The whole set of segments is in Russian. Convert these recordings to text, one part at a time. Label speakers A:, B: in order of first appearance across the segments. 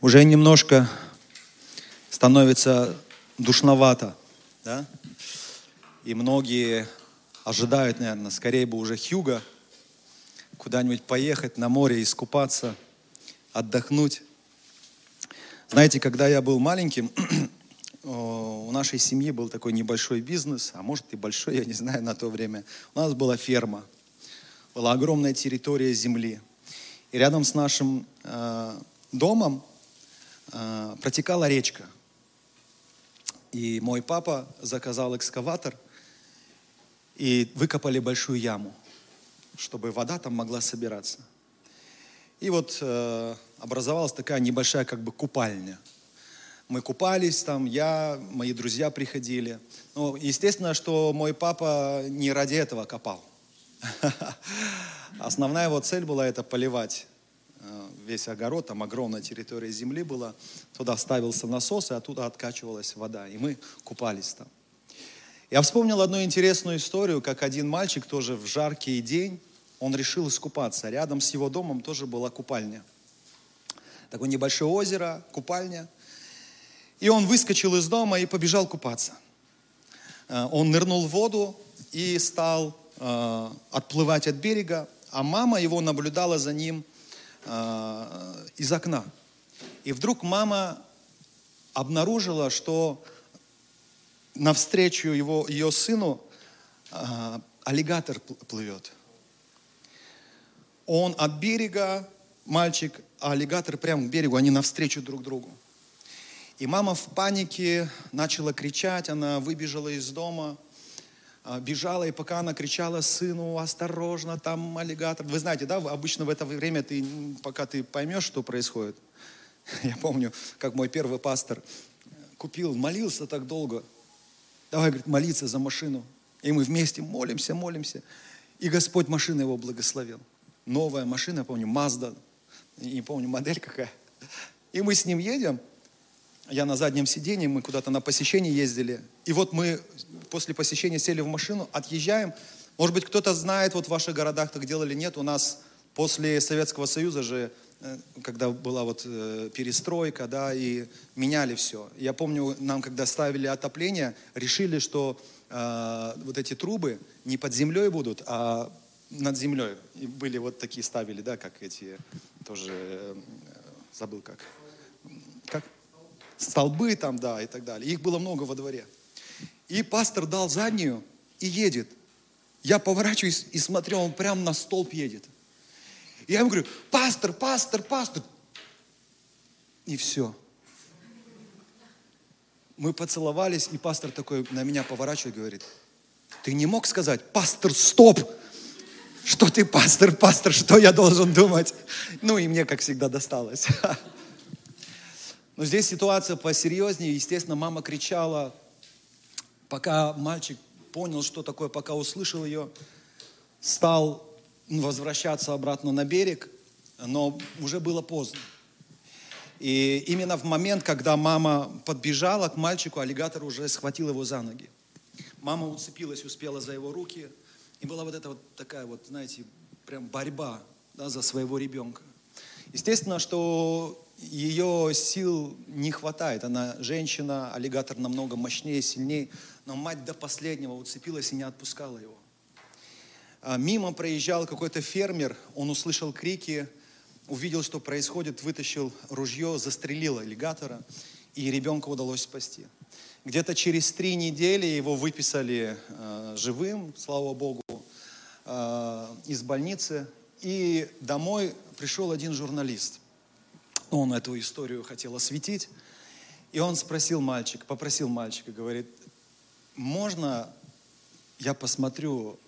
A: уже немножко становится душновато, да? И многие ожидают, наверное, скорее бы уже Хьюга, куда-нибудь поехать на море, искупаться, отдохнуть. Знаете, когда я был маленьким, у нашей семьи был такой небольшой бизнес, а может и большой, я не знаю, на то время. У нас была ферма, была огромная территория земли. И рядом с нашим э, домом э, протекала речка. И мой папа заказал экскаватор, и выкопали большую яму, чтобы вода там могла собираться. И вот э, образовалась такая небольшая как бы купальня. Мы купались там, я, мои друзья приходили. Ну, естественно, что мой папа не ради этого копал. Основная его цель была это поливать весь огород, там огромная территория земли была. Туда ставился насос, и оттуда откачивалась вода. И мы купались там. Я вспомнил одну интересную историю, как один мальчик тоже в жаркий день, он решил искупаться. Рядом с его домом тоже была купальня. Такое небольшое озеро, купальня. И он выскочил из дома и побежал купаться. Э, он нырнул в воду и стал э, отплывать от берега, а мама его наблюдала за ним э, из окна. И вдруг мама обнаружила, что навстречу его, ее сыну э, аллигатор плывет. Он от берега, мальчик, а аллигатор прямо к берегу, они навстречу друг другу. И мама в панике начала кричать, она выбежала из дома, бежала, и пока она кричала сыну, осторожно, там аллигатор. Вы знаете, да, обычно в это время ты, пока ты поймешь, что происходит. Я помню, как мой первый пастор купил, молился так долго. Давай, говорит, молиться за машину. И мы вместе молимся, молимся. И Господь машину его благословил. Новая машина, помню, Mazda, не помню модель какая. И мы с ним едем, я на заднем сиденье, мы куда-то на посещение ездили. И вот мы после посещения сели в машину, отъезжаем. Может быть, кто-то знает, вот в ваших городах так делали, нет. У нас после Советского Союза же, э, когда была вот э, перестройка, да, и меняли все. Я помню, нам, когда ставили отопление, решили, что э, вот эти трубы не под землей будут, а над землей. И были вот такие ставили, да, как эти, тоже, э, забыл. Как? Столбы там, да, и так далее. Их было много во дворе. И пастор дал заднюю и едет. Я поворачиваюсь и смотрю, он прямо на столб едет. И я ему говорю, пастор, пастор, пастор. И все. Мы поцеловались, и пастор такой на меня поворачивает и говорит, ты не мог сказать, пастор, стоп! Что ты, пастор, пастор, что я должен думать? Ну и мне, как всегда, досталось. Но здесь ситуация посерьезнее. Естественно, мама кричала, пока мальчик понял, что такое, пока услышал ее, стал возвращаться обратно на берег, но уже было поздно. И именно в момент, когда мама подбежала к мальчику, аллигатор уже схватил его за ноги. Мама уцепилась, успела за его руки. И была вот эта вот такая вот, знаете, прям борьба да, за своего ребенка. Естественно, что ее сил не хватает. Она женщина, аллигатор намного мощнее, сильнее, но мать до последнего уцепилась и не отпускала его. А мимо проезжал какой-то фермер, он услышал крики, увидел, что происходит, вытащил ружье, застрелил аллигатора, и ребенка удалось спасти. Где-то через три недели его выписали э, живым, слава Богу, э, из больницы, и домой пришел один журналист – он эту историю хотел осветить. И он спросил мальчика, попросил мальчика, говорит, можно я посмотрю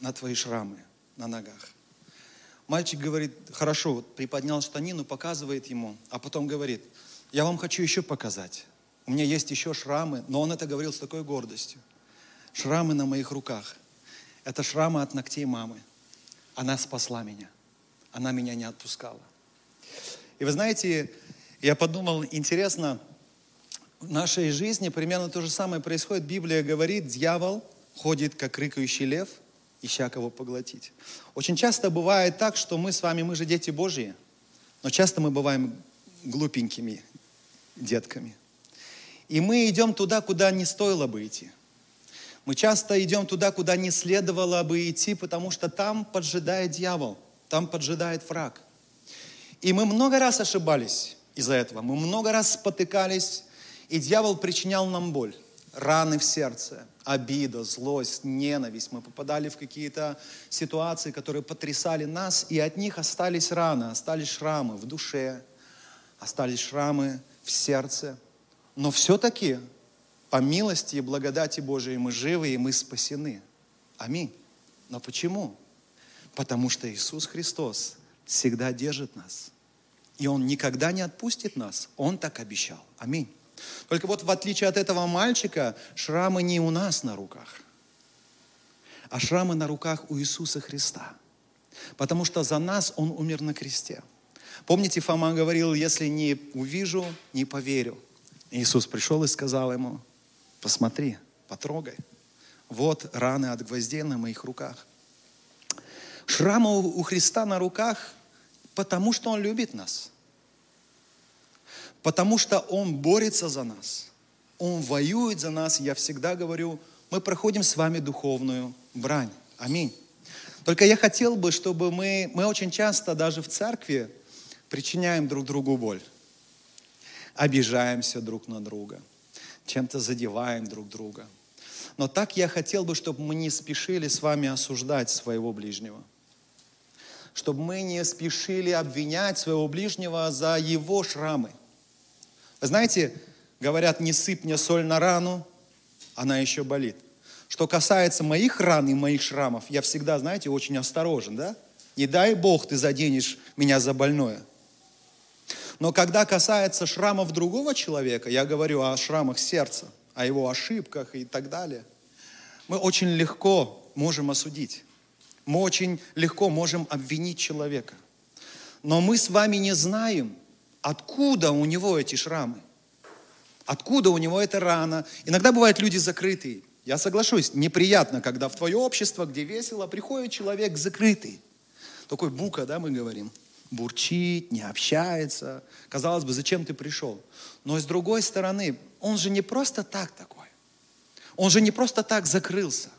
A: на твои шрамы на ногах? Мальчик говорит, хорошо, приподнял штанину, показывает ему, а потом говорит, я вам хочу еще показать. У меня есть еще шрамы, но он это говорил с такой гордостью. Шрамы на моих руках. Это шрамы от ногтей мамы. Она спасла меня. Она меня не отпускала. И вы знаете, я подумал, интересно, в нашей жизни примерно то же самое происходит. Библия говорит, дьявол ходит, как рыкающий лев, ища кого поглотить. Очень часто бывает так, что мы с вами, мы же дети Божьи, но часто мы бываем глупенькими детками. И мы идем туда, куда не стоило бы идти. Мы часто идем туда, куда не следовало бы идти, потому что там поджидает дьявол, там поджидает враг. И мы много раз ошибались из-за этого. Мы много раз спотыкались, и дьявол причинял нам боль, раны в сердце, обида, злость, ненависть. Мы попадали в какие-то ситуации, которые потрясали нас, и от них остались раны, остались шрамы в душе, остались шрамы в сердце. Но все-таки по милости и благодати Божией мы живы и мы спасены. Аминь. Но почему? Потому что Иисус Христос всегда держит нас. И Он никогда не отпустит нас. Он так обещал. Аминь. Только вот в отличие от этого мальчика, шрамы не у нас на руках, а шрамы на руках у Иисуса Христа. Потому что за нас Он умер на кресте. Помните, Фома говорил, если не увижу, не поверю. Иисус пришел и сказал ему, посмотри, потрогай. Вот раны от гвоздей на моих руках. Шрамы у Христа на руках, потому что Он любит нас. Потому что Он борется за нас. Он воюет за нас. Я всегда говорю, мы проходим с вами духовную брань. Аминь. Только я хотел бы, чтобы мы, мы очень часто даже в церкви причиняем друг другу боль. Обижаемся друг на друга. Чем-то задеваем друг друга. Но так я хотел бы, чтобы мы не спешили с вами осуждать своего ближнего. Чтобы мы не спешили обвинять своего ближнего за его шрамы. Знаете, говорят, не сыпь мне соль на рану, она еще болит. Что касается моих ран и моих шрамов, я всегда, знаете, очень осторожен, да? Не дай Бог ты заденешь меня за больное – но когда касается шрамов другого человека, я говорю о шрамах сердца, о его ошибках и так далее, мы очень легко можем осудить. Мы очень легко можем обвинить человека. Но мы с вами не знаем, откуда у него эти шрамы. Откуда у него эта рана. Иногда бывают люди закрытые. Я соглашусь, неприятно, когда в твое общество, где весело, приходит человек закрытый. Такой бука, да, мы говорим бурчит, не общается. Казалось бы, зачем ты пришел? Но с другой стороны, он же не просто так такой. Он же не просто так закрылся.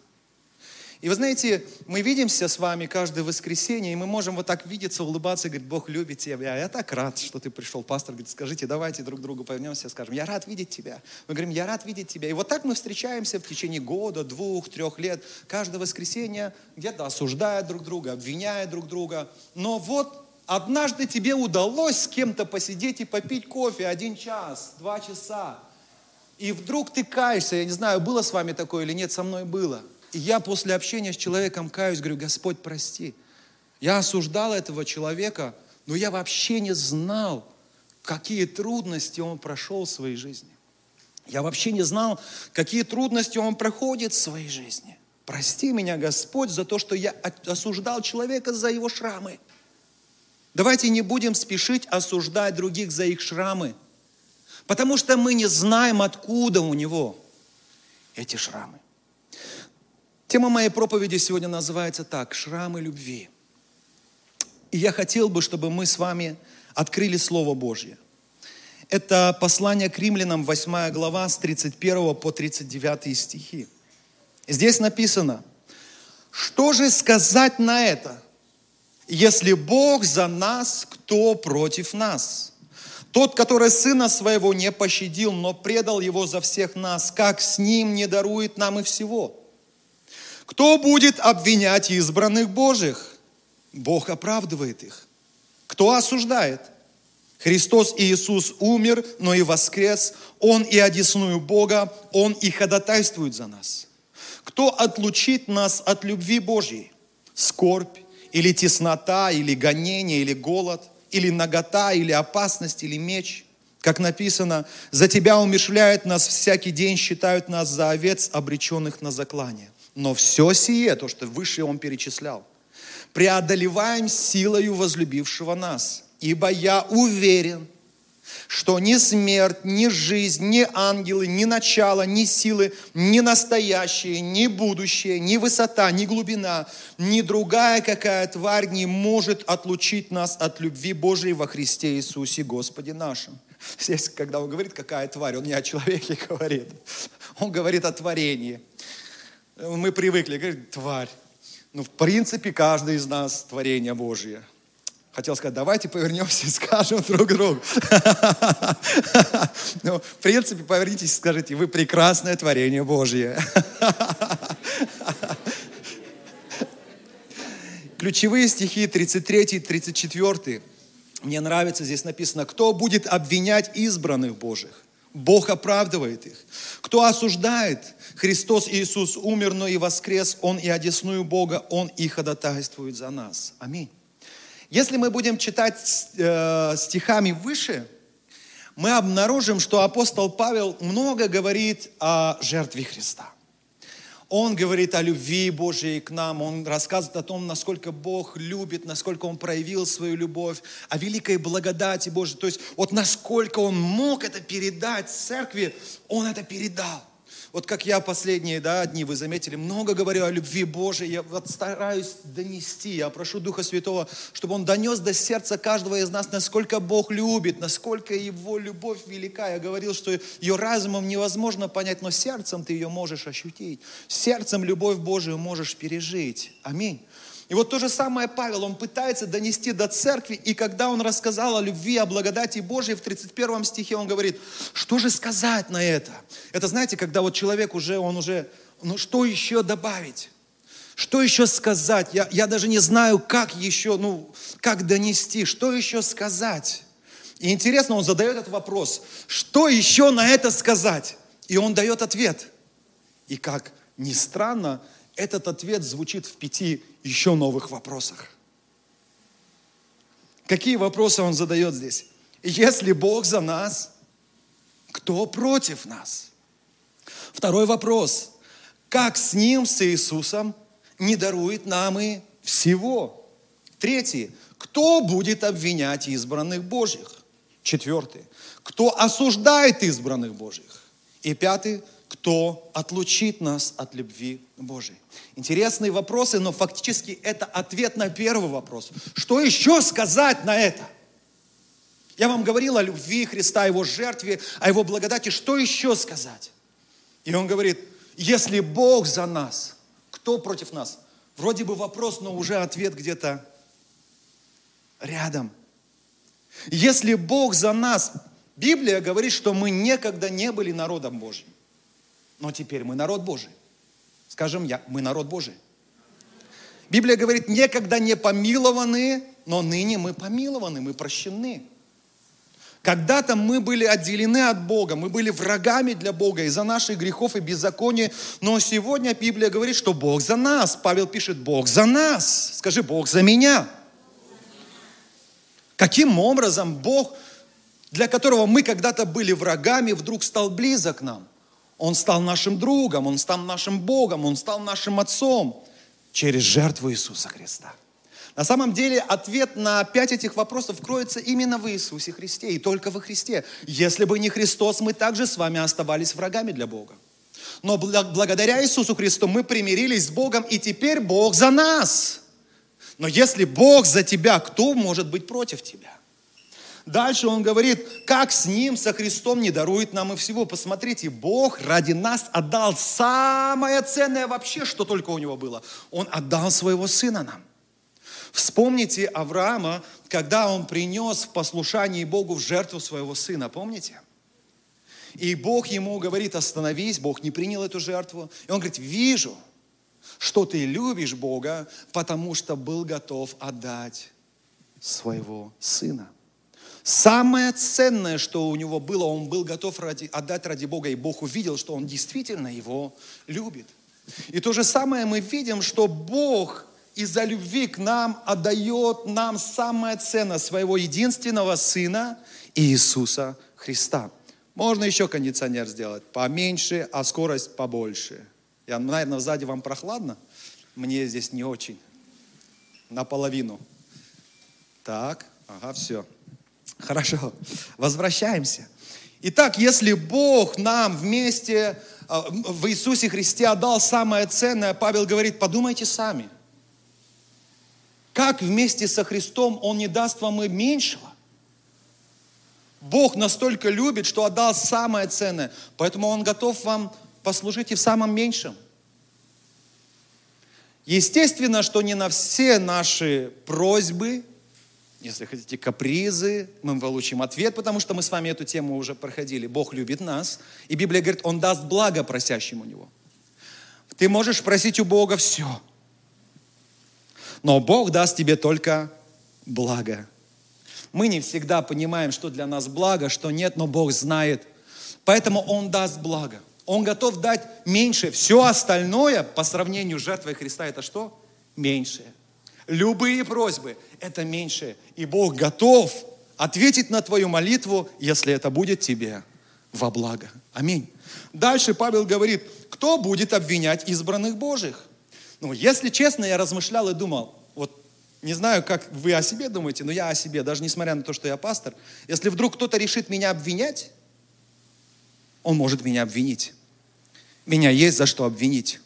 A: И вы знаете, мы видимся с вами каждое воскресенье, и мы можем вот так видеться, улыбаться и говорить, Бог любит тебя. Я так рад, что ты пришел. Пастор говорит, скажите, давайте друг другу повернемся, скажем, я рад видеть тебя. Мы говорим, я рад видеть тебя. И вот так мы встречаемся в течение года, двух, трех лет, каждое воскресенье, где-то осуждая друг друга, обвиняя друг друга. Но вот Однажды тебе удалось с кем-то посидеть и попить кофе один час, два часа. И вдруг ты каешься, я не знаю, было с вами такое или нет, со мной было. И я после общения с человеком каюсь, говорю, Господь, прости. Я осуждал этого человека, но я вообще не знал, какие трудности он прошел в своей жизни. Я вообще не знал, какие трудности он проходит в своей жизни. Прости меня, Господь, за то, что я осуждал человека за его шрамы. Давайте не будем спешить осуждать других за их шрамы, потому что мы не знаем, откуда у него эти шрамы. Тема моей проповеди сегодня называется так «Шрамы любви». И я хотел бы, чтобы мы с вами открыли Слово Божье. Это послание к римлянам, 8 глава, с 31 по 39 стихи. Здесь написано, что же сказать на это? Если Бог за нас, кто против нас? Тот, который Сына Своего не пощадил, но предал Его за всех нас, как с Ним не дарует нам и всего? Кто будет обвинять избранных Божьих? Бог оправдывает их. Кто осуждает? Христос Иисус умер, но и воскрес. Он и одесную Бога, Он и ходатайствует за нас. Кто отлучит нас от любви Божьей? Скорбь, или теснота, или гонение, или голод, или нагота, или опасность, или меч. Как написано, за тебя умешляют нас всякий день, считают нас за овец, обреченных на заклание. Но все сие, то, что выше он перечислял, преодолеваем силою возлюбившего нас. Ибо я уверен, что ни смерть, ни жизнь, ни ангелы, ни начало, ни силы, ни настоящее, ни будущее, ни высота, ни глубина, ни другая какая тварь не может отлучить нас от любви Божией во Христе Иисусе Господе нашим. Здесь, когда он говорит, какая тварь, он не о человеке говорит. Он говорит о творении. Мы привыкли, говорит, тварь. Ну, в принципе, каждый из нас творение Божье. Хотел сказать, давайте повернемся и скажем друг другу. Ну, в принципе, повернитесь и скажите, вы прекрасное творение Божье. Ключевые стихи 33 и 34. Мне нравится, здесь написано, кто будет обвинять избранных Божьих? Бог оправдывает их. Кто осуждает? Христос Иисус умер, но и воскрес. Он и одесную Бога, Он и ходатайствует за нас. Аминь. Если мы будем читать э, стихами выше, мы обнаружим, что апостол Павел много говорит о жертве Христа. Он говорит о любви Божьей к нам, он рассказывает о том, насколько Бог любит, насколько Он проявил свою любовь, о великой благодати Божьей. То есть вот насколько Он мог это передать церкви, Он это передал. Вот как я последние да, дни, вы заметили, много говорю о любви Божией, я вот стараюсь донести, я прошу Духа Святого, чтобы Он донес до сердца каждого из нас, насколько Бог любит, насколько Его любовь велика. Я говорил, что ее разумом невозможно понять, но сердцем ты ее можешь ощутить. Сердцем любовь Божию можешь пережить. Аминь. И вот то же самое Павел, он пытается донести до церкви, и когда он рассказал о любви, о благодати Божьей, в 31 стихе он говорит, что же сказать на это? Это знаете, когда вот человек уже, он уже, ну что еще добавить? Что еще сказать? Я, я даже не знаю, как еще, ну, как донести, что еще сказать. И интересно, он задает этот вопрос, что еще на это сказать? И он дает ответ. И как ни странно, этот ответ звучит в пяти еще новых вопросах. Какие вопросы он задает здесь? Если Бог за нас, кто против нас? Второй вопрос. Как с Ним, с Иисусом, не дарует нам и всего? Третий. Кто будет обвинять избранных Божьих? Четвертый. Кто осуждает избранных Божьих? И пятый кто отлучит нас от любви Божией? Интересные вопросы, но фактически это ответ на первый вопрос. Что еще сказать на это? Я вам говорил о любви Христа, о Его жертве, о Его благодати. Что еще сказать? И он говорит, если Бог за нас, кто против нас? Вроде бы вопрос, но уже ответ где-то рядом. Если Бог за нас, Библия говорит, что мы некогда не были народом Божьим. Но теперь мы народ Божий. Скажем я, мы народ Божий. Библия говорит, некогда не помилованы, но ныне мы помилованы, мы прощены. Когда-то мы были отделены от Бога, мы были врагами для Бога из-за наших грехов и беззакония, но сегодня Библия говорит, что Бог за нас. Павел пишет, Бог за нас. Скажи, Бог за меня. Каким образом Бог, для которого мы когда-то были врагами, вдруг стал близок к нам? Он стал нашим другом, Он стал нашим Богом, Он стал нашим Отцом через жертву Иисуса Христа. На самом деле ответ на пять этих вопросов кроется именно в Иисусе Христе и только во Христе. Если бы не Христос, мы также с вами оставались врагами для Бога. Но благодаря Иисусу Христу мы примирились с Богом, и теперь Бог за нас. Но если Бог за тебя, кто может быть против тебя? Дальше он говорит, как с ним, со Христом не дарует нам и всего. Посмотрите, Бог ради нас отдал самое ценное вообще, что только у него было. Он отдал своего сына нам. Вспомните Авраама, когда он принес в послушании Богу в жертву своего сына, помните? И Бог ему говорит, остановись, Бог не принял эту жертву. И он говорит, вижу, что ты любишь Бога, потому что был готов отдать своего сына. Самое ценное, что у него было, он был готов ради, отдать ради Бога, и Бог увидел, что он действительно его любит. И то же самое мы видим, что Бог из-за любви к нам отдает нам самое ценное своего единственного Сына Иисуса Христа. Можно еще кондиционер сделать поменьше, а скорость побольше. Я, наверное, сзади вам прохладно. Мне здесь не очень. Наполовину. Так, ага, все. Хорошо, возвращаемся. Итак, если Бог нам вместе а, в Иисусе Христе отдал самое ценное, Павел говорит, подумайте сами. Как вместе со Христом Он не даст вам и меньшего? Бог настолько любит, что отдал самое ценное, поэтому Он готов вам послужить и в самом меньшем. Естественно, что не на все наши просьбы если хотите, капризы, мы получим ответ, потому что мы с вами эту тему уже проходили. Бог любит нас, и Библия говорит, Он даст благо просящему Него. Ты можешь просить у Бога все, но Бог даст тебе только благо. Мы не всегда понимаем, что для нас благо, что нет, но Бог знает. Поэтому Он даст благо. Он готов дать меньше. Все остальное по сравнению с жертвой Христа это что? Меньшее. Любые просьбы – это меньше. И Бог готов ответить на твою молитву, если это будет тебе во благо. Аминь. Дальше Павел говорит, кто будет обвинять избранных Божьих? Ну, если честно, я размышлял и думал, вот не знаю, как вы о себе думаете, но я о себе, даже несмотря на то, что я пастор, если вдруг кто-то решит меня обвинять, он может меня обвинить. Меня есть за что обвинить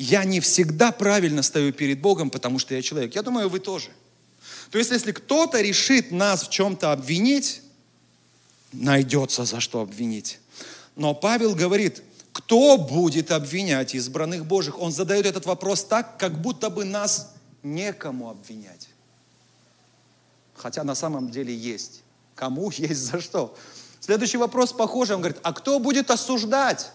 A: я не всегда правильно стою перед Богом, потому что я человек. Я думаю, вы тоже. То есть, если кто-то решит нас в чем-то обвинить, найдется за что обвинить. Но Павел говорит, кто будет обвинять избранных Божьих? Он задает этот вопрос так, как будто бы нас некому обвинять. Хотя на самом деле есть. Кому есть за что? Следующий вопрос похожий. Он говорит, а кто будет осуждать?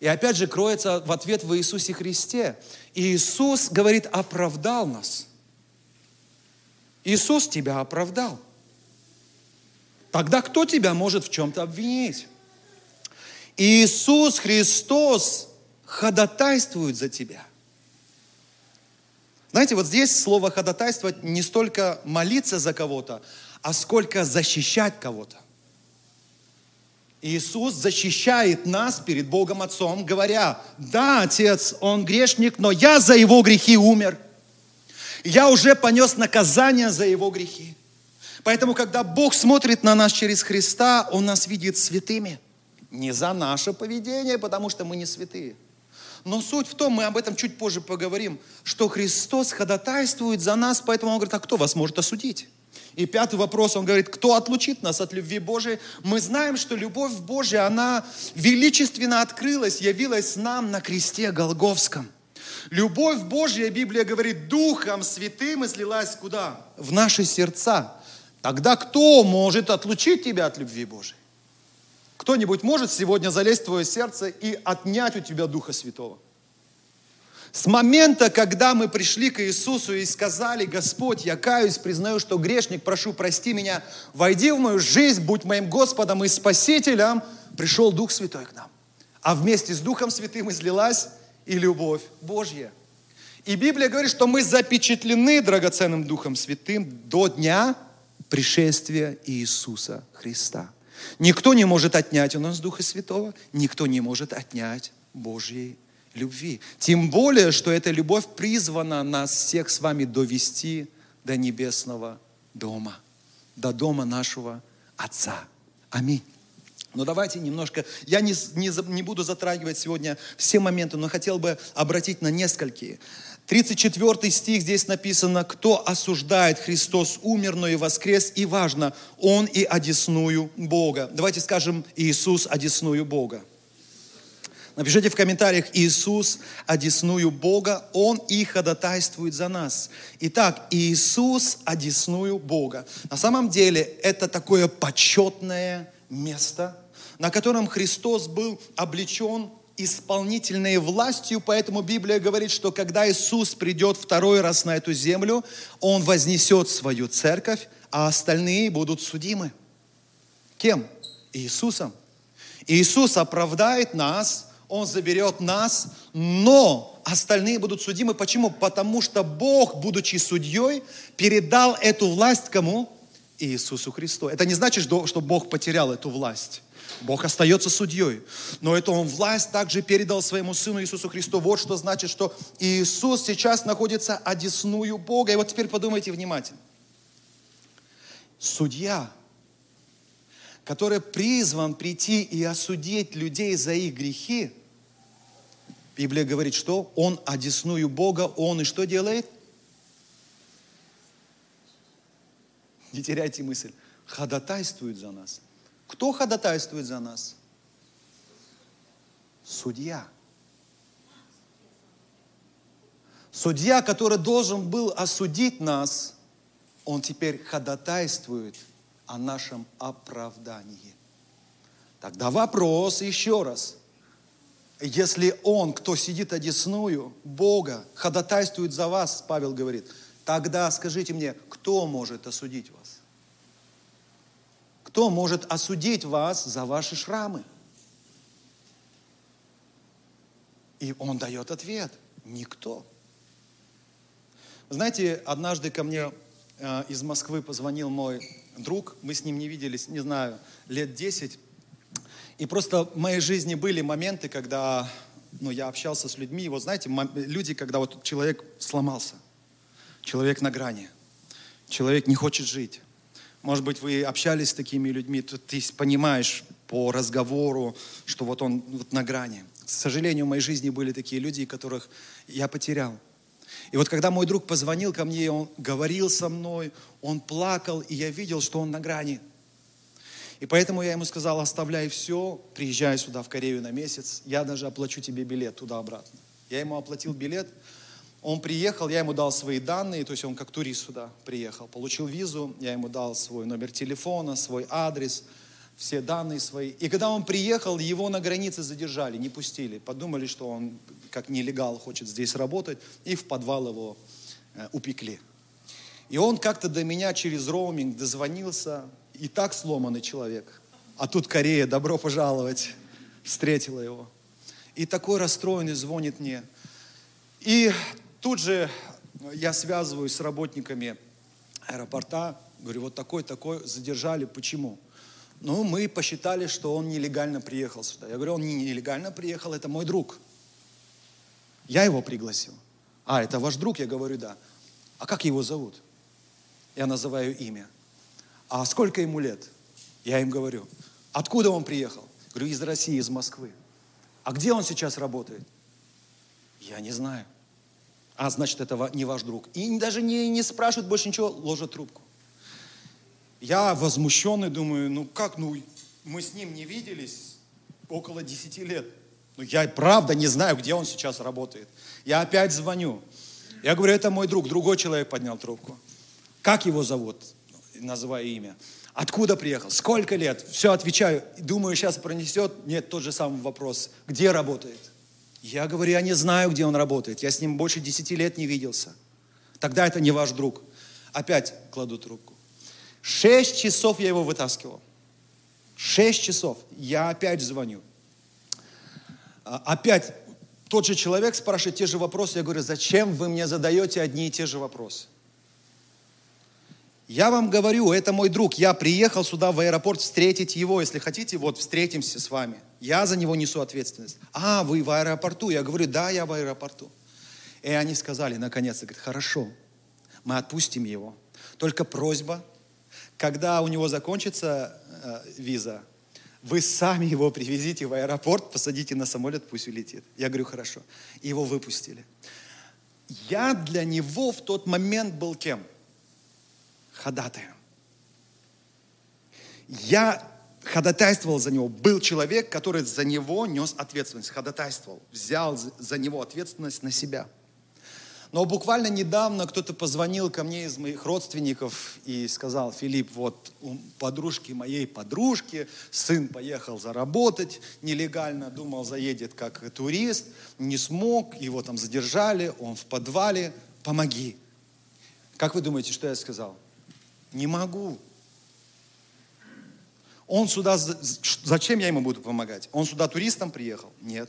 A: И опять же кроется в ответ в Иисусе Христе. И Иисус говорит, оправдал нас. Иисус тебя оправдал. Тогда кто тебя может в чем-то обвинить? Иисус Христос ходатайствует за тебя. Знаете, вот здесь слово ходатайствовать не столько молиться за кого-то, а сколько защищать кого-то. Иисус защищает нас перед Богом Отцом, говоря, да, Отец, Он грешник, но я за Его грехи умер. Я уже понес наказание за Его грехи. Поэтому, когда Бог смотрит на нас через Христа, Он нас видит святыми. Не за наше поведение, потому что мы не святые. Но суть в том, мы об этом чуть позже поговорим, что Христос ходатайствует за нас, поэтому Он говорит, а кто вас может осудить? И пятый вопрос, он говорит, кто отлучит нас от любви Божией? Мы знаем, что любовь Божья, она величественно открылась, явилась нам на кресте Голговском. Любовь Божья, Библия говорит, Духом Святым излилась куда? В наши сердца. Тогда кто может отлучить тебя от любви Божией? Кто-нибудь может сегодня залезть в твое сердце и отнять у тебя Духа Святого? С момента, когда мы пришли к Иисусу и сказали, Господь, я каюсь, признаю, что грешник, прошу, прости меня, войди в мою жизнь, будь моим Господом и Спасителем, пришел Дух Святой к нам. А вместе с Духом Святым излилась и любовь Божья. И Библия говорит, что мы запечатлены драгоценным Духом Святым до дня пришествия Иисуса Христа. Никто не может отнять у нас Духа Святого, никто не может отнять Божьей любви. Тем более, что эта любовь призвана нас всех с вами довести до небесного дома, до дома нашего Отца. Аминь. Но давайте немножко, я не, не, не буду затрагивать сегодня все моменты, но хотел бы обратить на несколько. 34 стих здесь написано, кто осуждает, Христос умер, но и воскрес, и важно, Он и одесную Бога. Давайте скажем, Иисус одесную Бога. Напишите в комментариях, Иисус одесную Бога, Он и ходатайствует за нас. Итак, Иисус одесную Бога. На самом деле это такое почетное место, на котором Христос был облечен исполнительной властью, поэтому Библия говорит, что когда Иисус придет второй раз на эту землю, Он вознесет свою церковь, а остальные будут судимы. Кем? Иисусом. Иисус оправдает нас, он заберет нас, но остальные будут судимы. Почему? Потому что Бог, будучи судьей, передал эту власть кому? Иисусу Христу. Это не значит, что Бог потерял эту власть. Бог остается судьей. Но эту он власть также передал своему Сыну Иисусу Христу. Вот что значит, что Иисус сейчас находится одесную Бога. И вот теперь подумайте внимательно. судья, который призван прийти и осудить людей за их грехи, Библия говорит, что он одесную Бога, он и что делает? Не теряйте мысль. Ходатайствует за нас. Кто ходатайствует за нас? Судья. Судья, который должен был осудить нас, он теперь ходатайствует о нашем оправдании. Тогда вопрос еще раз. Если Он, кто сидит одесную, Бога, ходатайствует за вас, Павел говорит, тогда скажите мне, кто может осудить вас? Кто может осудить вас за ваши шрамы? И он дает ответ. Никто. Знаете, однажды ко мне из Москвы позвонил мой друг, мы с ним не виделись, не знаю, лет 10. И просто в моей жизни были моменты, когда ну, я общался с людьми. Вот знаете, люди, когда вот человек сломался, человек на грани, человек не хочет жить. Может быть, вы общались с такими людьми, то ты понимаешь по разговору, что вот он вот на грани. К сожалению, в моей жизни были такие люди, которых я потерял. И вот когда мой друг позвонил ко мне, он говорил со мной, он плакал, и я видел, что он на грани. И поэтому я ему сказал, оставляй все, приезжай сюда в Корею на месяц, я даже оплачу тебе билет туда-обратно. Я ему оплатил билет, он приехал, я ему дал свои данные, то есть он как турист сюда приехал, получил визу, я ему дал свой номер телефона, свой адрес – все данные свои. И когда он приехал, его на границе задержали, не пустили. Подумали, что он как нелегал хочет здесь работать, и в подвал его э, упекли. И он как-то до меня через роуминг дозвонился, и так сломанный человек. А тут Корея, добро пожаловать, встретила его. И такой расстроенный звонит мне. И тут же я связываюсь с работниками аэропорта, говорю, вот такой, такой, задержали, почему? Ну, мы посчитали, что он нелегально приехал сюда. Я говорю, он не нелегально приехал, это мой друг. Я его пригласил. А, это ваш друг? Я говорю, да. А как его зовут? Я называю имя. А сколько ему лет? Я им говорю. Откуда он приехал? Говорю, из России, из Москвы. А где он сейчас работает? Я не знаю. А, значит, это не ваш друг. И даже не, не спрашивают больше ничего, ложат трубку. Я возмущенный думаю, ну как, ну мы с ним не виделись около 10 лет. Ну я правда не знаю, где он сейчас работает. Я опять звоню. Я говорю, это мой друг. Другой человек поднял трубку. Как его зовут? Называю имя. Откуда приехал? Сколько лет? Все отвечаю. Думаю, сейчас пронесет. Нет, тот же самый вопрос. Где работает? Я говорю, я не знаю, где он работает. Я с ним больше 10 лет не виделся. Тогда это не ваш друг. Опять кладу трубку. Шесть часов я его вытаскивал. Шесть часов. Я опять звоню. А, опять тот же человек спрашивает те же вопросы. Я говорю, зачем вы мне задаете одни и те же вопросы? Я вам говорю, это мой друг. Я приехал сюда в аэропорт встретить его. Если хотите, вот встретимся с вами. Я за него несу ответственность. А, вы в аэропорту? Я говорю, да, я в аэропорту. И они сказали, наконец-то, говорят, хорошо, мы отпустим его. Только просьба, когда у него закончится э, виза, вы сами его привезите в аэропорт, посадите на самолет, пусть улетит. Я говорю, хорошо. И его выпустили. Я для него в тот момент был кем? Ходатаем. Я ходатайствовал за него. Был человек, который за него нес ответственность, ходатайствовал, взял за него ответственность на себя. Но буквально недавно кто-то позвонил ко мне из моих родственников и сказал, Филипп, вот у подружки моей подружки сын поехал заработать нелегально, думал, заедет как турист, не смог, его там задержали, он в подвале, помоги. Как вы думаете, что я сказал? Не могу. Он сюда, зачем я ему буду помогать? Он сюда туристом приехал? Нет.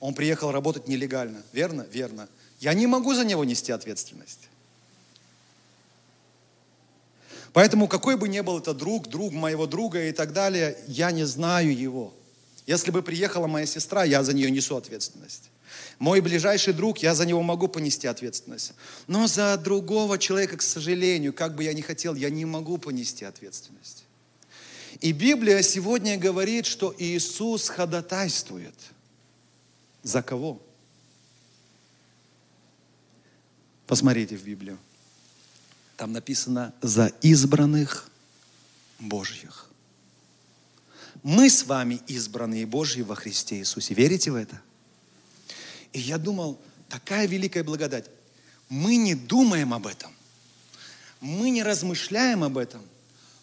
A: Он приехал работать нелегально. Верно? Верно. Я не могу за него нести ответственность. Поэтому какой бы ни был это друг, друг моего друга и так далее, я не знаю его. Если бы приехала моя сестра, я за нее несу ответственность. Мой ближайший друг, я за него могу понести ответственность. Но за другого человека, к сожалению, как бы я ни хотел, я не могу понести ответственность. И Библия сегодня говорит, что Иисус ходатайствует. За кого? Посмотрите в Библию. Там написано «за избранных Божьих». Мы с вами избранные Божьи во Христе Иисусе. Верите в это? И я думал, такая великая благодать. Мы не думаем об этом. Мы не размышляем об этом.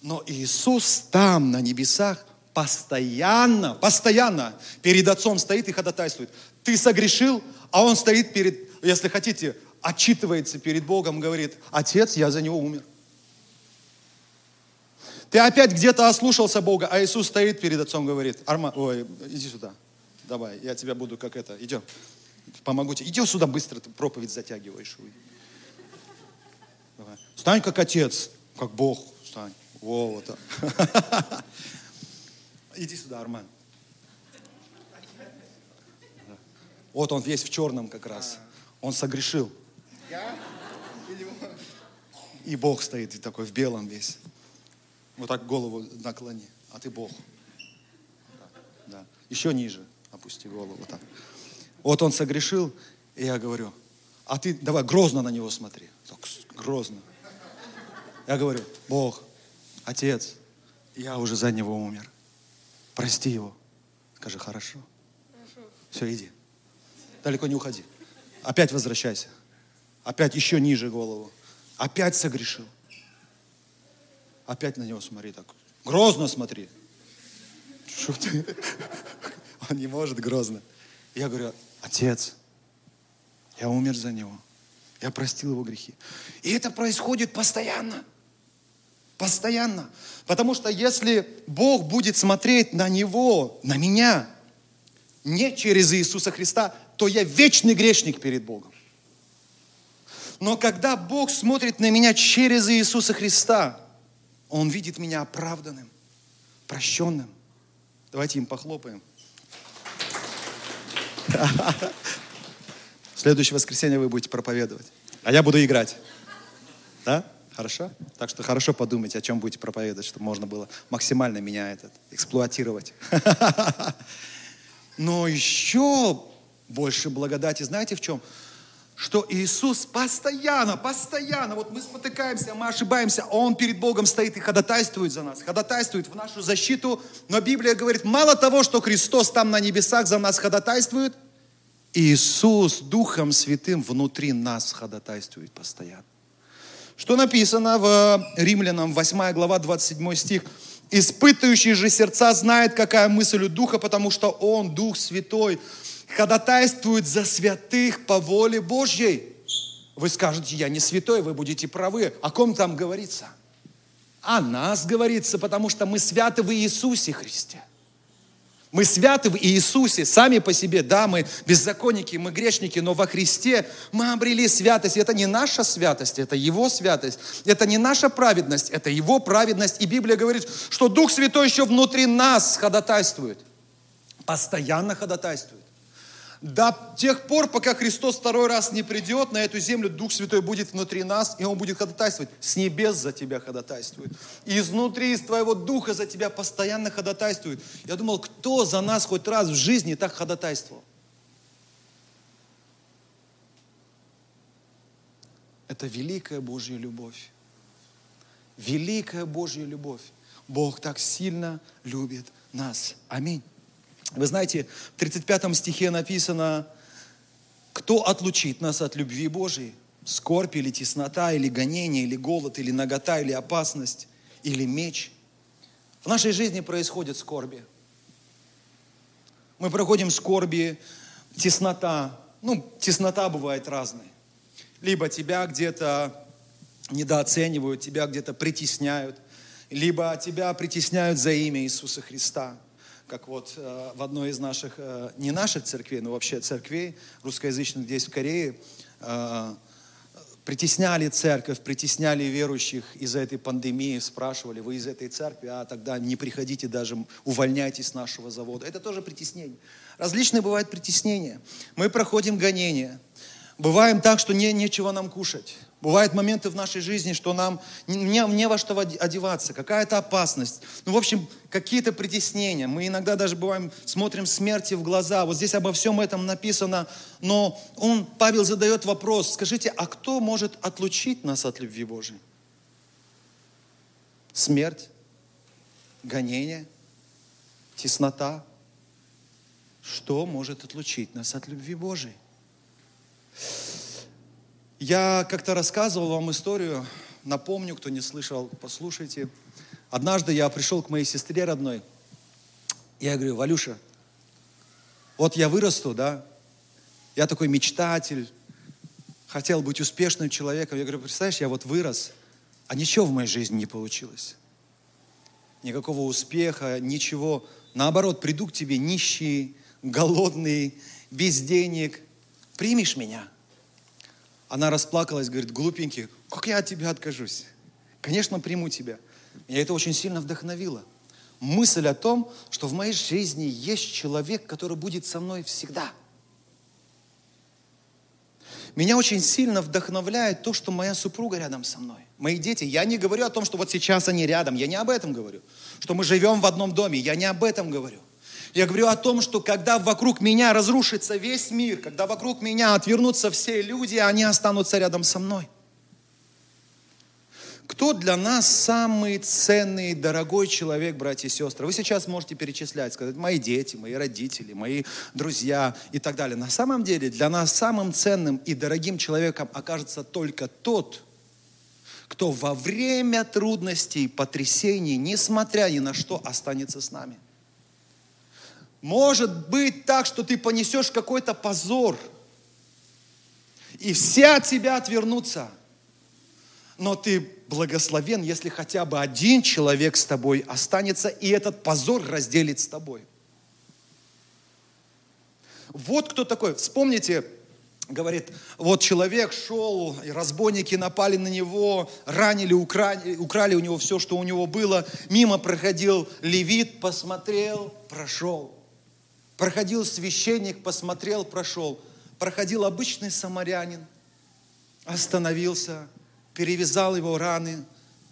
A: Но Иисус там, на небесах, постоянно, постоянно перед Отцом стоит и ходатайствует. Ты согрешил, а Он стоит перед, если хотите, отчитывается перед Богом, говорит, Отец, я за него умер. Ты опять где-то ослушался Бога, а Иисус стоит перед Отцом, говорит, Арма, ой, иди сюда, давай, я тебя буду как это, идем помогу тебе. Иди сюда быстро, ты проповедь затягиваешь. Давай. Стань как отец, как Бог. Стань. Во, вот так. Иди сюда, Арман. Вот он весь в черном как раз. Он согрешил. И Бог стоит такой в белом весь. Вот так голову наклони. А ты Бог. Да. Еще ниже опусти голову. Вот так. Вот он согрешил, и я говорю, а ты давай грозно на него смотри. Так, грозно. Я говорю, Бог, Отец, я уже за него умер. Прости его. Скажи, хорошо. хорошо. Все, иди. Далеко не уходи. Опять возвращайся. Опять еще ниже голову. Опять согрешил. Опять на него смотри так. Грозно смотри. Что ты? Он не может грозно. Я говорю, Отец, я умер за него. Я простил его грехи. И это происходит постоянно. Постоянно. Потому что если Бог будет смотреть на него, на меня, не через Иисуса Христа, то я вечный грешник перед Богом. Но когда Бог смотрит на меня через Иисуса Христа, Он видит меня оправданным, прощенным. Давайте им похлопаем. Следующее воскресенье вы будете проповедовать. А я буду играть. Да? Хорошо? Так что хорошо подумайте, о чем будете проповедовать, чтобы можно было максимально меня этот, эксплуатировать. Но еще больше благодати, знаете в чем? Что Иисус постоянно, постоянно, вот мы спотыкаемся, мы ошибаемся, а Он перед Богом стоит и ходатайствует за нас, ходатайствует в нашу защиту. Но Библия говорит, мало того, что Христос там на небесах за нас ходатайствует – Иисус Духом Святым внутри нас ходатайствует постоянно. Что написано в Римлянам 8 глава 27 стих. «Испытывающий же сердца знает, какая мысль у Духа, потому что Он, Дух Святой, ходатайствует за святых по воле Божьей». Вы скажете, я не святой, вы будете правы. О ком там говорится? О нас говорится, потому что мы святы в Иисусе Христе. Мы святы в Иисусе, сами по себе, да, мы беззаконники, мы грешники, но во Христе мы обрели святость. Это не наша святость, это Его святость. Это не наша праведность, это Его праведность. И Библия говорит, что Дух Святой еще внутри нас ходатайствует. Постоянно ходатайствует. До тех пор, пока Христос второй раз не придет на эту землю, Дух Святой будет внутри нас, и Он будет ходатайствовать. С небес за тебя ходатайствует. И изнутри, из твоего Духа за тебя постоянно ходатайствует. Я думал, кто за нас хоть раз в жизни так ходатайствовал? Это великая Божья любовь. Великая Божья любовь. Бог так сильно любит нас. Аминь. Вы знаете, в 35 стихе написано, кто отлучит нас от любви Божией? Скорбь или теснота, или гонение, или голод, или нагота, или опасность, или меч. В нашей жизни происходят скорби. Мы проходим скорби, теснота. Ну, теснота бывает разной. Либо тебя где-то недооценивают, тебя где-то притесняют, либо тебя притесняют за имя Иисуса Христа как вот э, в одной из наших, э, не наших церквей, но вообще церквей русскоязычных здесь в Корее, э, притесняли церковь, притесняли верующих из-за этой пандемии, спрашивали, вы из этой церкви, а тогда не приходите даже, увольняйтесь с нашего завода. Это тоже притеснение. Различные бывают притеснения. Мы проходим гонения. Бываем так, что не, нечего нам кушать. Бывают моменты в нашей жизни, что нам не, не во что одеваться, какая-то опасность. Ну, в общем, какие-то притеснения. Мы иногда даже бываем, смотрим смерти в глаза. Вот здесь обо всем этом написано. Но он, Павел задает вопрос, скажите, а кто может отлучить нас от любви Божией? Смерть, гонение, теснота. Что может отлучить нас от любви Божией? Я как-то рассказывал вам историю, напомню, кто не слышал, послушайте. Однажды я пришел к моей сестре родной. Я говорю, Валюша, вот я вырасту, да, я такой мечтатель, хотел быть успешным человеком. Я говорю, представляешь, я вот вырос, а ничего в моей жизни не получилось. Никакого успеха, ничего. Наоборот, приду к тебе нищий, голодный, без денег. Примешь меня – она расплакалась, говорит, глупенький, как я от тебя откажусь? Конечно, приму тебя. Меня это очень сильно вдохновило. Мысль о том, что в моей жизни есть человек, который будет со мной всегда. Меня очень сильно вдохновляет то, что моя супруга рядом со мной. Мои дети. Я не говорю о том, что вот сейчас они рядом. Я не об этом говорю. Что мы живем в одном доме. Я не об этом говорю. Я говорю о том, что когда вокруг меня разрушится весь мир, когда вокруг меня отвернутся все люди, они останутся рядом со мной. Кто для нас самый ценный, дорогой человек, братья и сестры? Вы сейчас можете перечислять, сказать, мои дети, мои родители, мои друзья и так далее. На самом деле для нас самым ценным и дорогим человеком окажется только тот, кто во время трудностей, потрясений, несмотря ни на что, останется с нами. Может быть так, что ты понесешь какой-то позор, и все от тебя отвернутся. Но ты благословен, если хотя бы один человек с тобой останется, и этот позор разделит с тобой. Вот кто такой. Вспомните, говорит, вот человек шел, и разбойники напали на него, ранили, украли, украли у него все, что у него было. Мимо проходил левит, посмотрел, прошел. Проходил священник, посмотрел, прошел. Проходил обычный самарянин, остановился, перевязал его раны,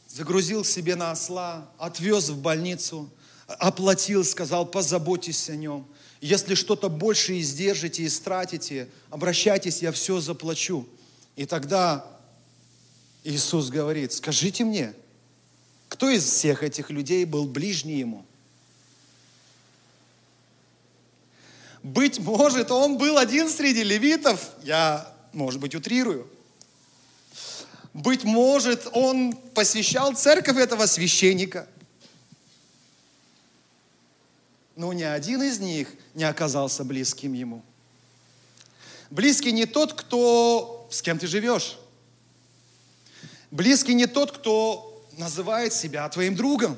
A: загрузил себе на осла, отвез в больницу, оплатил, сказал, позаботьтесь о нем. Если что-то больше издержите, истратите, обращайтесь, я все заплачу. И тогда Иисус говорит, скажите мне, кто из всех этих людей был ближний ему? Быть может, он был один среди левитов. Я, может быть, утрирую. Быть может, он посещал церковь этого священника. Но ни один из них не оказался близким ему. Близкий не тот, кто с кем ты живешь. Близкий не тот, кто называет себя твоим другом.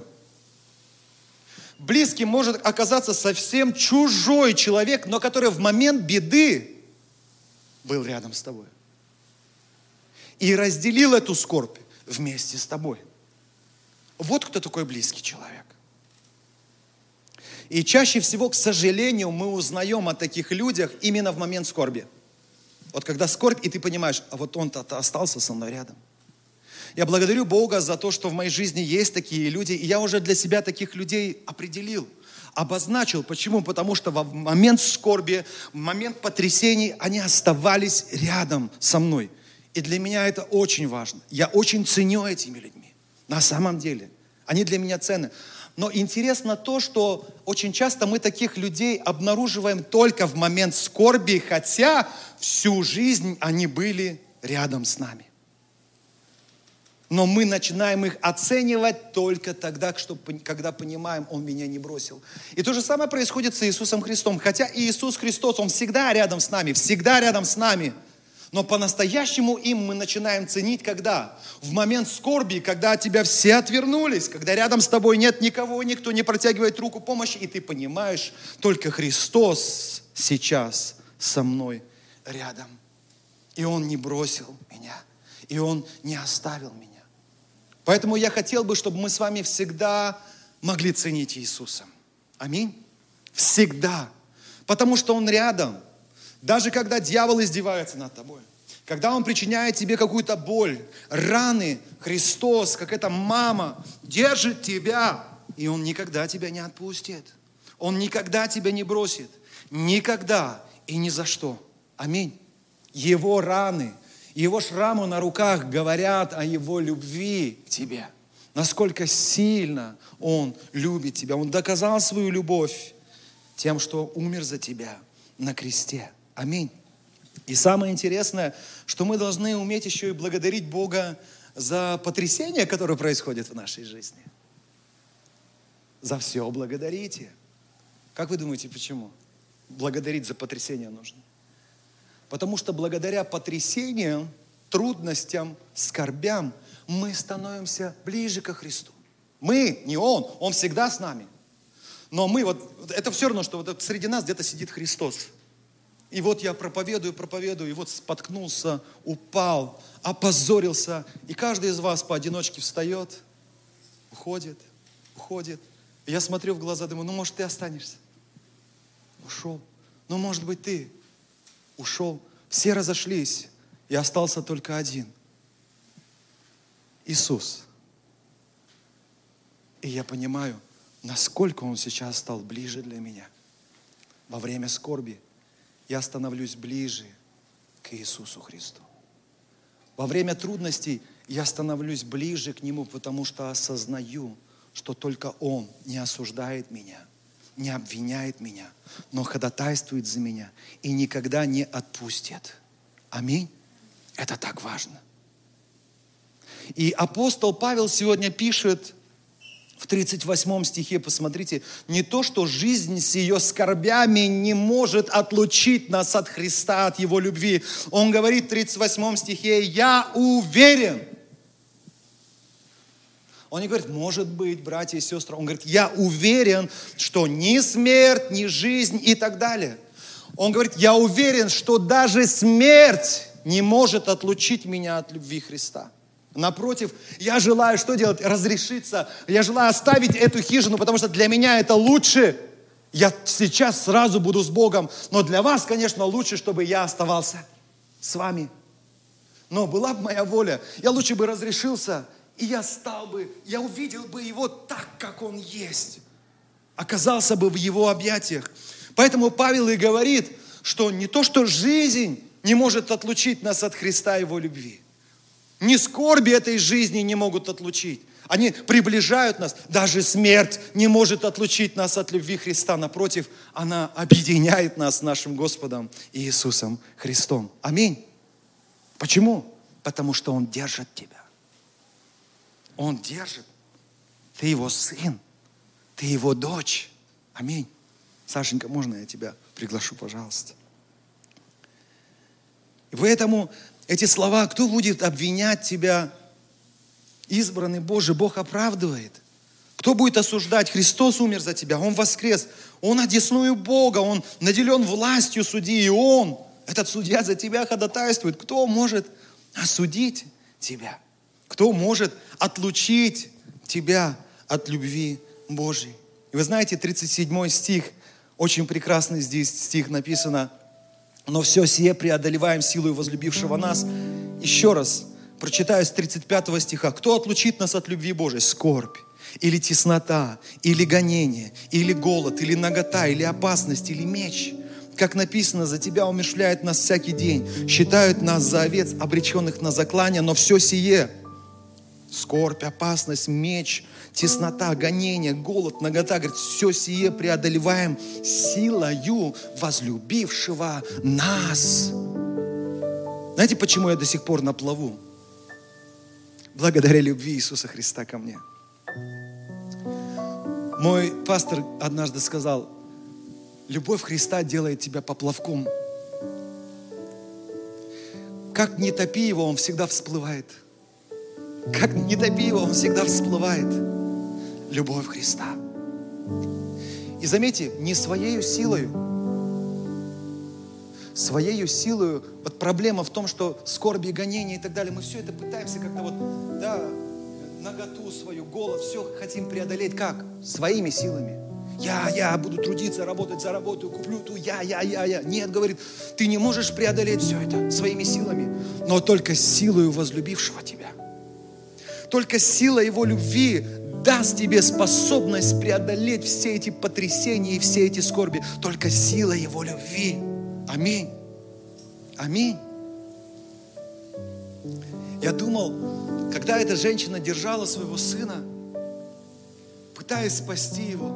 A: Близким может оказаться совсем чужой человек, но который в момент беды был рядом с тобой. И разделил эту скорбь вместе с тобой. Вот кто такой близкий человек. И чаще всего, к сожалению, мы узнаем о таких людях именно в момент скорби. Вот когда скорбь, и ты понимаешь, а вот он-то остался со мной рядом. Я благодарю Бога за то, что в моей жизни есть такие люди, и я уже для себя таких людей определил, обозначил. Почему? Потому что в момент скорби, в момент потрясений они оставались рядом со мной. И для меня это очень важно. Я очень ценю этими людьми. На самом деле. Они для меня ценны. Но интересно то, что очень часто мы таких людей обнаруживаем только в момент скорби, хотя всю жизнь они были рядом с нами. Но мы начинаем их оценивать только тогда, когда понимаем, Он меня не бросил. И то же самое происходит с Иисусом Христом. Хотя Иисус Христос, Он всегда рядом с нами, всегда рядом с нами. Но по-настоящему им мы начинаем ценить когда? В момент скорби, когда от тебя все отвернулись, когда рядом с тобой нет никого, никто не протягивает руку помощи, и ты понимаешь, только Христос сейчас со мной рядом. И Он не бросил меня. И Он не оставил меня. Поэтому я хотел бы, чтобы мы с вами всегда могли ценить Иисуса. Аминь. Всегда. Потому что Он рядом. Даже когда дьявол издевается над тобой. Когда Он причиняет тебе какую-то боль, раны, Христос, как эта мама, держит тебя, и Он никогда тебя не отпустит. Он никогда тебя не бросит. Никогда и ни за что. Аминь. Его раны, его шрамы на руках говорят о его любви к тебе. Насколько сильно Он любит тебя. Он доказал свою любовь тем, что умер за тебя на кресте. Аминь. И самое интересное, что мы должны уметь еще и благодарить Бога за потрясение, которое происходит в нашей жизни. За все благодарите. Как вы думаете, почему? Благодарить за потрясение нужно. Потому что благодаря потрясениям, трудностям, скорбям мы становимся ближе ко Христу. Мы, не Он, Он всегда с нами. Но мы, вот это все равно, что вот среди нас где-то сидит Христос. И вот я проповедую, проповедую, и вот споткнулся, упал, опозорился. И каждый из вас поодиночке встает, уходит, уходит. И я смотрю в глаза, думаю, ну, может, ты останешься. Ушел. Ну, может быть, ты ушел. Все разошлись, и остался только один. Иисус. И я понимаю, насколько Он сейчас стал ближе для меня. Во время скорби я становлюсь ближе к Иисусу Христу. Во время трудностей я становлюсь ближе к Нему, потому что осознаю, что только Он не осуждает меня, не обвиняет меня, но ходатайствует за меня и никогда не отпустит. Аминь. Это так важно. И апостол Павел сегодня пишет в 38 стихе, посмотрите, не то, что жизнь с ее скорбями не может отлучить нас от Христа, от Его любви. Он говорит в 38 стихе, я уверен. Он не говорит, может быть, братья и сестры. Он говорит, я уверен, что ни смерть, ни жизнь и так далее. Он говорит, я уверен, что даже смерть не может отлучить меня от любви Христа. Напротив, я желаю что делать? Разрешиться. Я желаю оставить эту хижину, потому что для меня это лучше. Я сейчас сразу буду с Богом. Но для вас, конечно, лучше, чтобы я оставался с вами. Но была бы моя воля, я лучше бы разрешился, и я стал бы, я увидел бы его так, как он есть. Оказался бы в его объятиях. Поэтому Павел и говорит, что не то, что жизнь не может отлучить нас от Христа и Его любви. Ни скорби этой жизни не могут отлучить. Они приближают нас. Даже смерть не может отлучить нас от любви Христа. Напротив, она объединяет нас с нашим Господом Иисусом Христом. Аминь. Почему? Потому что Он держит тебя. Он держит. Ты Его сын. Ты Его дочь. Аминь. Сашенька, можно я тебя приглашу, пожалуйста? И поэтому эти слова, кто будет обвинять тебя? Избранный Божий, Бог оправдывает. Кто будет осуждать? Христос умер за тебя, Он воскрес. Он одесную Бога, Он наделен властью судьи, и Он, этот судья за тебя ходатайствует. Кто может осудить тебя? Кто может отлучить тебя от любви Божьей? И вы знаете, 37 стих, очень прекрасный здесь стих написано – но все сие преодолеваем силой возлюбившего нас. Еще раз прочитаю с 35 стиха. Кто отлучит нас от любви Божией? Скорбь, или теснота, или гонение, или голод, или нагота, или опасность, или меч. Как написано, за тебя умершляет нас всякий день, считают нас за овец, обреченных на заклание, но все сие, скорбь, опасность, меч – теснота, гонение, голод, нагота. Говорит, все сие преодолеваем силою возлюбившего нас. Знаете, почему я до сих пор на плаву? Благодаря любви Иисуса Христа ко мне. Мой пастор однажды сказал, любовь Христа делает тебя поплавком. Как не топи его, он всегда всплывает. Как не топи его, он всегда всплывает любовь Христа. И заметьте, не своей силою. своей силой, вот проблема в том, что скорби, гонения и так далее, мы все это пытаемся как-то вот, да, наготу свою, голод, все хотим преодолеть как? Своими силами. Я, я буду трудиться, работать, заработаю, куплю ту, я, я, я, я. Нет, говорит, ты не можешь преодолеть все это своими силами, но только силою возлюбившего тебя. Только сила Его любви даст тебе способность преодолеть все эти потрясения и все эти скорби. Только сила Его любви. Аминь. Аминь. Я думал, когда эта женщина держала своего сына, пытаясь спасти его,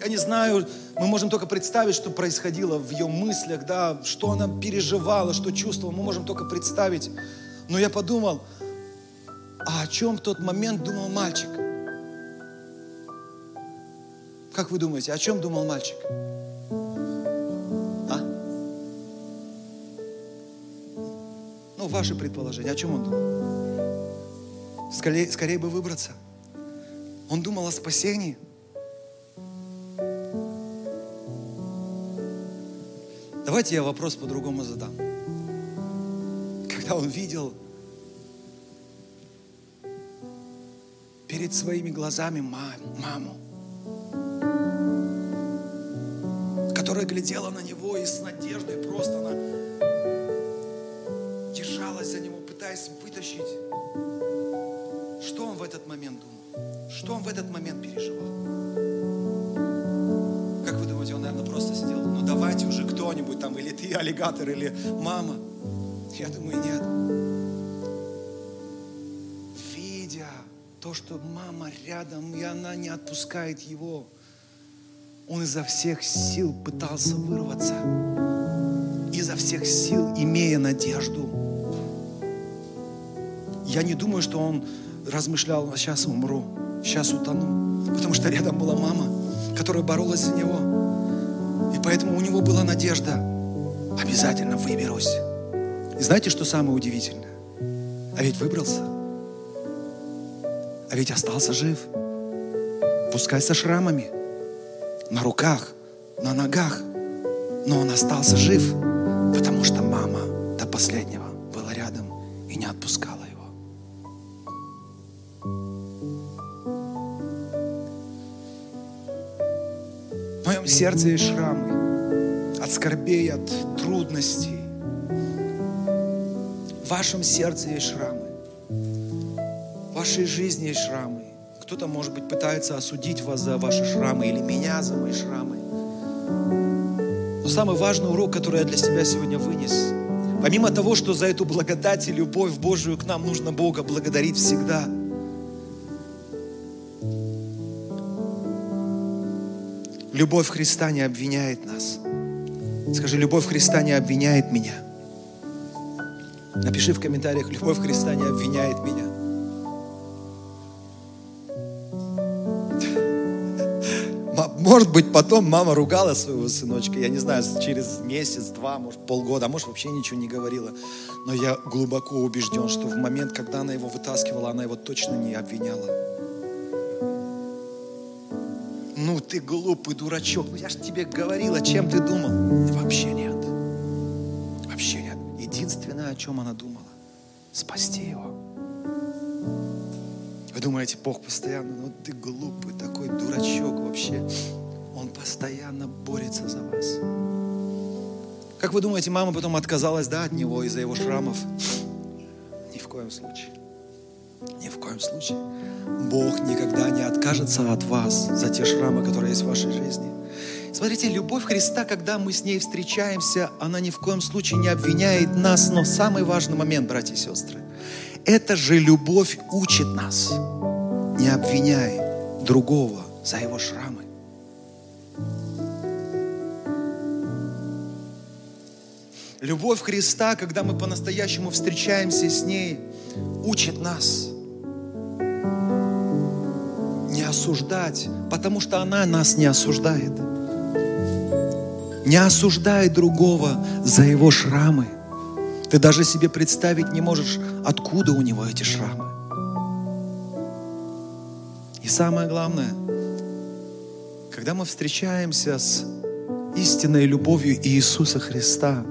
A: я не знаю, мы можем только представить, что происходило в ее мыслях, да, что она переживала, что чувствовала, мы можем только представить. Но я подумал, а о чем в тот момент думал мальчик? Как вы думаете, о чем думал мальчик? А? Ну, ваши предположения, о чем он думал? Скорее, скорее бы выбраться. Он думал о спасении. Давайте я вопрос по-другому задам. Когда он видел перед своими глазами маму, которая глядела на него и с надеждой просто она держалась за него, пытаясь вытащить. Что он в этот момент думал? Что он в этот момент переживал? Как вы думаете, он, наверное, просто сидел, ну давайте уже кто-нибудь там, или ты, аллигатор, или мама. Я думаю, нет. То, что мама рядом, и она не отпускает его, он изо всех сил пытался вырваться. Изо всех сил, имея надежду. Я не думаю, что он размышлял, а сейчас умру, сейчас утону. Потому что рядом была мама, которая боролась за него. И поэтому у него была надежда. Обязательно выберусь. И знаете, что самое удивительное? А ведь выбрался. А ведь остался жив. Пускай со шрамами на руках, на ногах. Но он остался жив, потому что мама до последнего была рядом и не отпускала его. В моем сердце есть шрамы от скорбей, от трудностей. В вашем сердце есть шрамы. Вашей жизни есть шрамы. Кто-то, может быть, пытается осудить вас за ваши шрамы или меня за мои шрамы. Но самый важный урок, который я для себя сегодня вынес, помимо того, что за эту благодать и любовь Божию к нам нужно Бога благодарить всегда, любовь Христа не обвиняет нас. Скажи, любовь Христа не обвиняет меня. Напиши в комментариях, любовь Христа не обвиняет меня. Может быть, потом мама ругала своего сыночка, я не знаю, через месяц, два, может, полгода, а может, вообще ничего не говорила. Но я глубоко убежден, что в момент, когда она его вытаскивала, она его точно не обвиняла. Ну, ты глупый дурачок, ну я же тебе говорила, чем ты думал. Вообще нет. Вообще нет. Единственное, о чем она думала, спасти его. Думаете, Бог постоянно, ну ты глупый такой дурачок вообще. Он постоянно борется за вас. Как вы думаете, мама потом отказалась, да, от него из-за его шрамов? Ни в коем случае. Ни в коем случае. Бог никогда не откажется от вас за те шрамы, которые есть в вашей жизни. Смотрите, любовь Христа, когда мы с ней встречаемся, она ни в коем случае не обвиняет нас, но самый важный момент, братья и сестры, эта же любовь учит нас, не обвиняй другого за его шрамы. Любовь Христа, когда мы по-настоящему встречаемся с ней, учит нас не осуждать, потому что она нас не осуждает. Не осуждай другого за его шрамы. Ты даже себе представить не можешь, откуда у него эти шрамы. И самое главное, когда мы встречаемся с истинной любовью Иисуса Христа,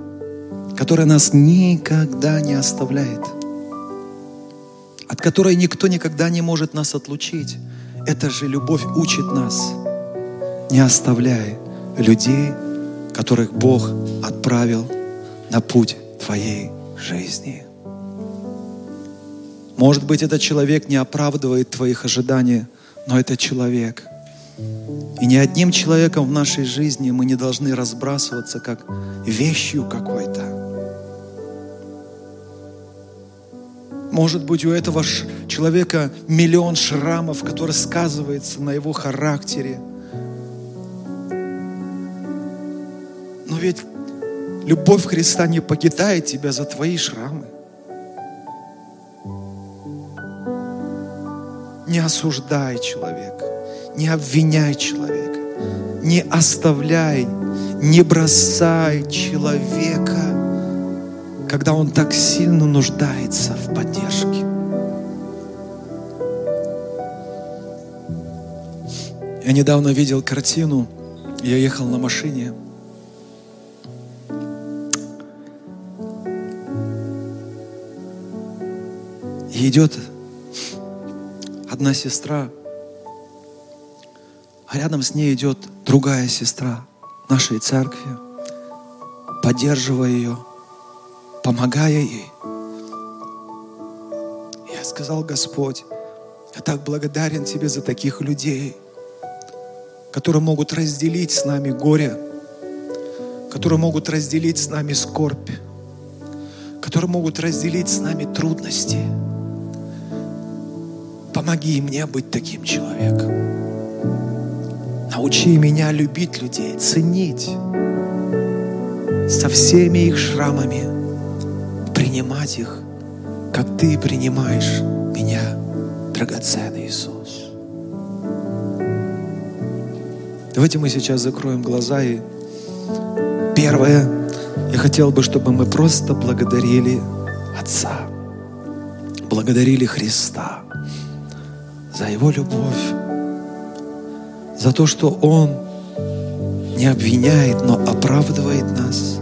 A: которая нас никогда не оставляет, от которой никто никогда не может нас отлучить. Эта же любовь учит нас, не оставляй людей, которых Бог отправил на путь твоей жизни. Может быть, этот человек не оправдывает твоих ожиданий, но это человек. И ни одним человеком в нашей жизни мы не должны разбрасываться как вещью какой-то. Может быть, у этого человека миллион шрамов, который сказывается на его характере. Но ведь любовь Христа не покидает тебя за твои шрамы. Не осуждай человека, не обвиняй человека, не оставляй, не бросай человека, когда он так сильно нуждается в поддержке. Я недавно видел картину, я ехал на машине, и идет одна сестра, а рядом с ней идет другая сестра нашей церкви, поддерживая ее, помогая ей. Я сказал, Господь, я так благодарен Тебе за таких людей, которые могут разделить с нами горе, которые могут разделить с нами скорбь, которые могут разделить с нами трудности – Помоги мне быть таким человеком. Научи меня любить людей, ценить со всеми их шрамами, принимать их, как Ты принимаешь меня, драгоценный Иисус. Давайте мы сейчас закроем глаза и первое, я хотел бы, чтобы мы просто благодарили Отца, благодарили Христа – за Его любовь, за то, что Он не обвиняет, но оправдывает нас,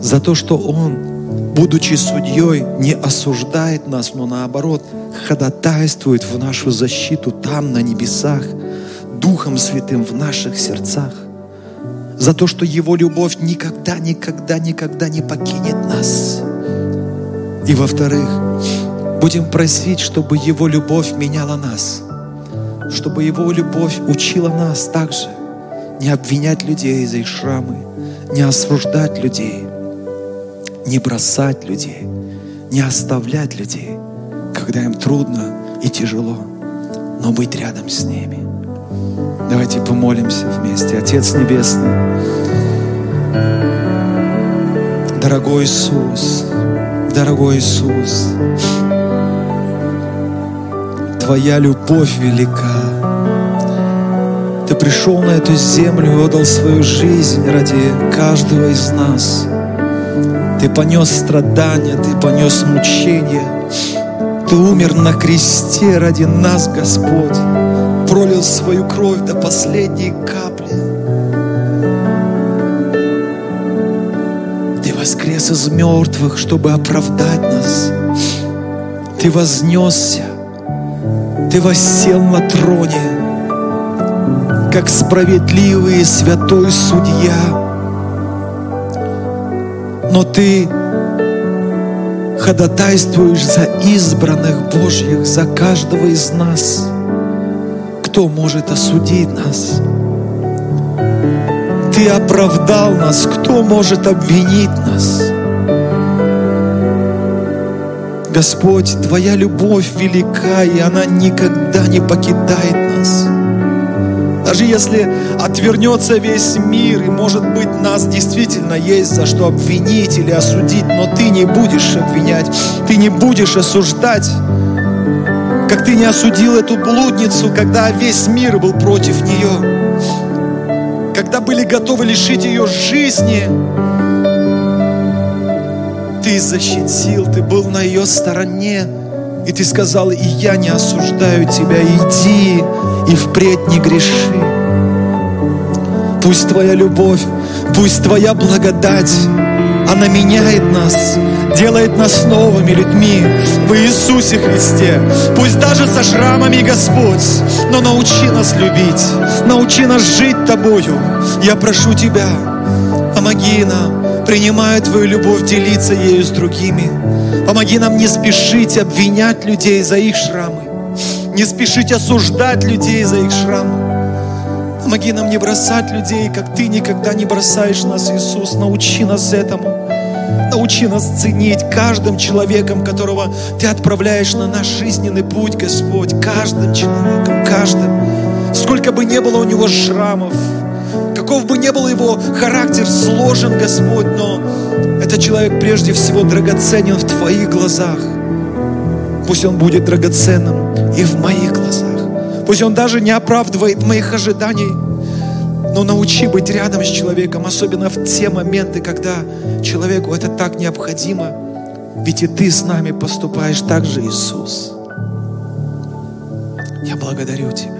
A: за то, что Он, будучи судьей, не осуждает нас, но наоборот ходатайствует в нашу защиту там, на небесах, Духом Святым в наших сердцах, за то, что Его любовь никогда, никогда, никогда не покинет нас. И во-вторых, Будем просить, чтобы Его любовь меняла нас, чтобы Его любовь учила нас также не обвинять людей за их шрамы, не осуждать людей, не бросать людей, не оставлять людей, когда им трудно и тяжело, но быть рядом с ними. Давайте помолимся вместе. Отец Небесный, дорогой Иисус, дорогой Иисус, Твоя любовь велика. Ты пришел на эту землю и отдал свою жизнь ради каждого из нас. Ты понес страдания, Ты понес мучения. Ты умер на кресте ради нас, Господь. Пролил свою кровь до последней капли. Ты воскрес из мертвых, чтобы оправдать нас. Ты вознесся ты воссел на троне, как справедливый и святой судья. Но Ты ходатайствуешь за избранных Божьих, за каждого из нас. Кто может осудить нас? Ты оправдал нас, кто может обвинить нас? Господь, Твоя любовь велика, и она никогда не покидает нас. Даже если отвернется весь мир, и, может быть, нас действительно есть за что обвинить или осудить, но Ты не будешь обвинять, Ты не будешь осуждать, как Ты не осудил эту блудницу, когда весь мир был против нее, когда были готовы лишить ее жизни, ты защитил, ты был на ее стороне. И ты сказал, и я не осуждаю тебя, иди и впредь не греши. Пусть твоя любовь, пусть твоя благодать Она меняет нас, делает нас новыми людьми в Иисусе Христе. Пусть даже со шрамами, Господь, но научи нас любить, научи нас жить Тобою. Я прошу Тебя, помоги нам, принимая Твою любовь, делиться ею с другими. Помоги нам не спешить обвинять людей за их шрамы, не спешить осуждать людей за их шрамы. Помоги нам не бросать людей, как Ты никогда не бросаешь нас, Иисус. Научи нас этому. Научи нас ценить каждым человеком, которого Ты отправляешь на наш жизненный путь, Господь. Каждым человеком, каждым. Сколько бы не было у него шрамов, каков бы ни был его характер сложен, Господь, но этот человек прежде всего драгоценен в Твоих глазах. Пусть он будет драгоценным и в моих глазах. Пусть он даже не оправдывает моих ожиданий, но научи быть рядом с человеком, особенно в те моменты, когда человеку это так необходимо. Ведь и ты с нами поступаешь так же, Иисус. Я благодарю Тебя.